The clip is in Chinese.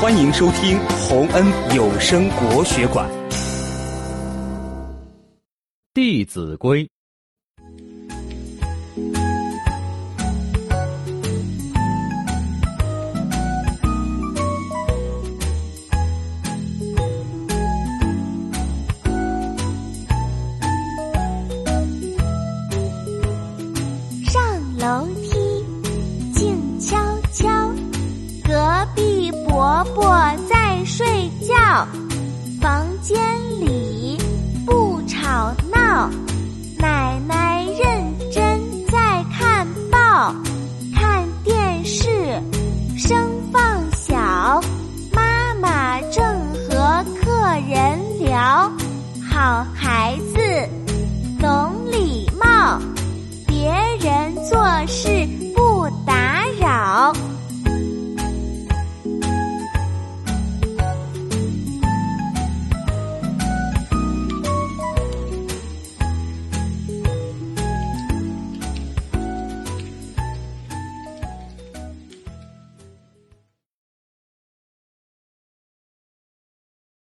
欢迎收听洪恩有声国学馆《弟子规》。上楼萝卜在睡觉房间里不吵闹奶奶认真在看报看电视声放小妈妈正和客人聊好孩子。